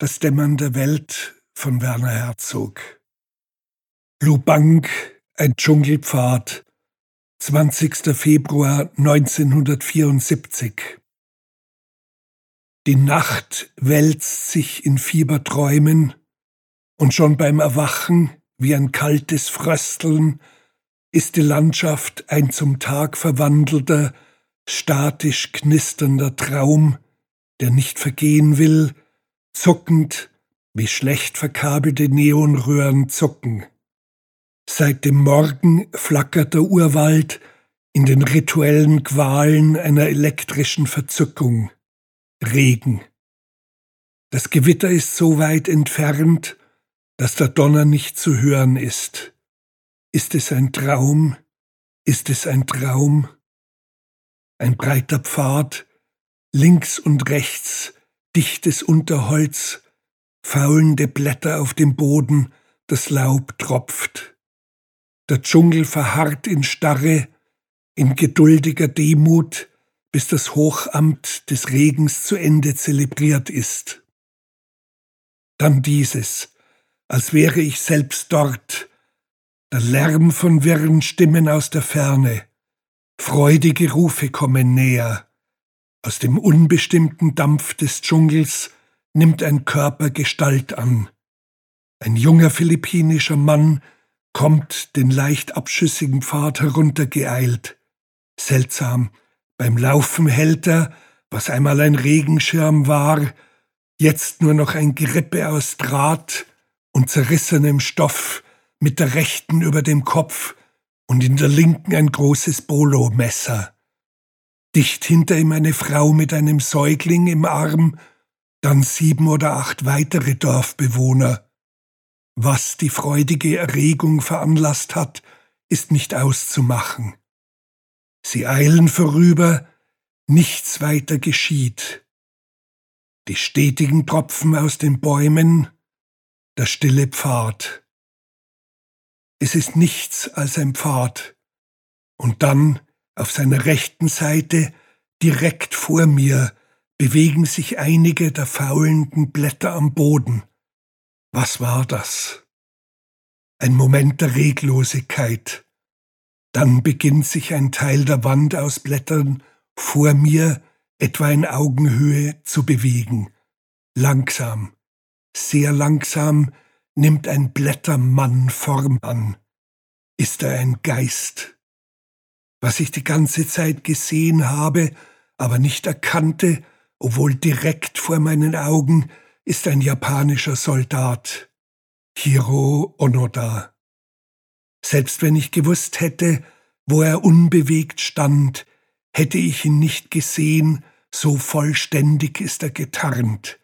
Das Dämmern der Welt von Werner Herzog. Lubank, ein Dschungelpfad. 20. Februar 1974. Die Nacht wälzt sich in Fieberträumen und schon beim Erwachen wie ein kaltes Frösteln ist die Landschaft ein zum Tag verwandelter, statisch knisternder Traum, der nicht vergehen will, zuckend, wie schlecht verkabelte Neonröhren zucken. Seit dem Morgen flackert der Urwald in den rituellen Qualen einer elektrischen Verzückung. Regen. Das Gewitter ist so weit entfernt, dass der Donner nicht zu hören ist. Ist es ein Traum? Ist es ein Traum? Ein breiter Pfad, links und rechts, dichtes Unterholz, faulende Blätter auf dem Boden, das Laub tropft. Der Dschungel verharrt in Starre, in geduldiger Demut, bis das Hochamt des Regens zu Ende zelebriert ist. Dann dieses, als wäre ich selbst dort, der Lärm von wirren Stimmen aus der Ferne, freudige Rufe kommen näher, aus dem unbestimmten Dampf des Dschungels nimmt ein Körper Gestalt an. Ein junger philippinischer Mann kommt den leicht abschüssigen Pfad heruntergeeilt. Seltsam, beim Laufen hält er, was einmal ein Regenschirm war, jetzt nur noch ein Gerippe aus Draht und zerrissenem Stoff mit der rechten über dem Kopf und in der linken ein großes Bolo-Messer. Dicht hinter ihm eine Frau mit einem Säugling im Arm, dann sieben oder acht weitere Dorfbewohner. Was die freudige Erregung veranlasst hat, ist nicht auszumachen. Sie eilen vorüber, nichts weiter geschieht. Die stetigen Tropfen aus den Bäumen, der stille Pfad. Es ist nichts als ein Pfad. Und dann, auf seiner rechten Seite, direkt vor mir, bewegen sich einige der faulenden Blätter am Boden. Was war das? Ein Moment der Reglosigkeit. Dann beginnt sich ein Teil der Wand aus Blättern vor mir etwa in Augenhöhe zu bewegen. Langsam, sehr langsam nimmt ein Blättermann Form an. Ist er ein Geist? Was ich die ganze Zeit gesehen habe, aber nicht erkannte, obwohl direkt vor meinen Augen ist ein japanischer Soldat, Hiro Onoda. Selbst wenn ich gewusst hätte, wo er unbewegt stand, hätte ich ihn nicht gesehen, so vollständig ist er getarnt.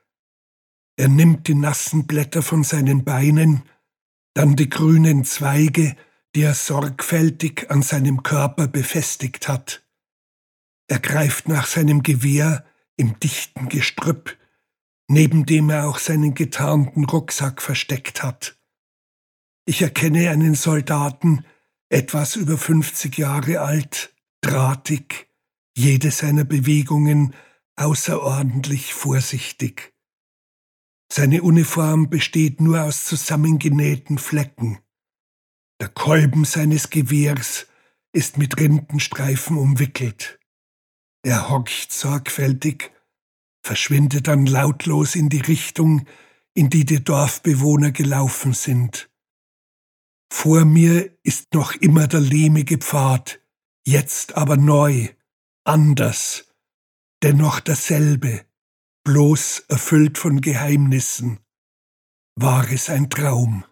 Er nimmt die nassen Blätter von seinen Beinen, dann die grünen Zweige, die er sorgfältig an seinem Körper befestigt hat. Er greift nach seinem Gewehr im dichten Gestrüpp, neben dem er auch seinen getarnten Rucksack versteckt hat. Ich erkenne einen Soldaten, etwas über 50 Jahre alt, drahtig, jede seiner Bewegungen außerordentlich vorsichtig. Seine Uniform besteht nur aus zusammengenähten Flecken. Der Kolben seines Gewehrs ist mit Rindenstreifen umwickelt. Er horcht sorgfältig verschwindet dann lautlos in die Richtung, in die die Dorfbewohner gelaufen sind. Vor mir ist noch immer der lehmige Pfad, jetzt aber neu, anders, dennoch dasselbe, bloß erfüllt von Geheimnissen. War es ein Traum?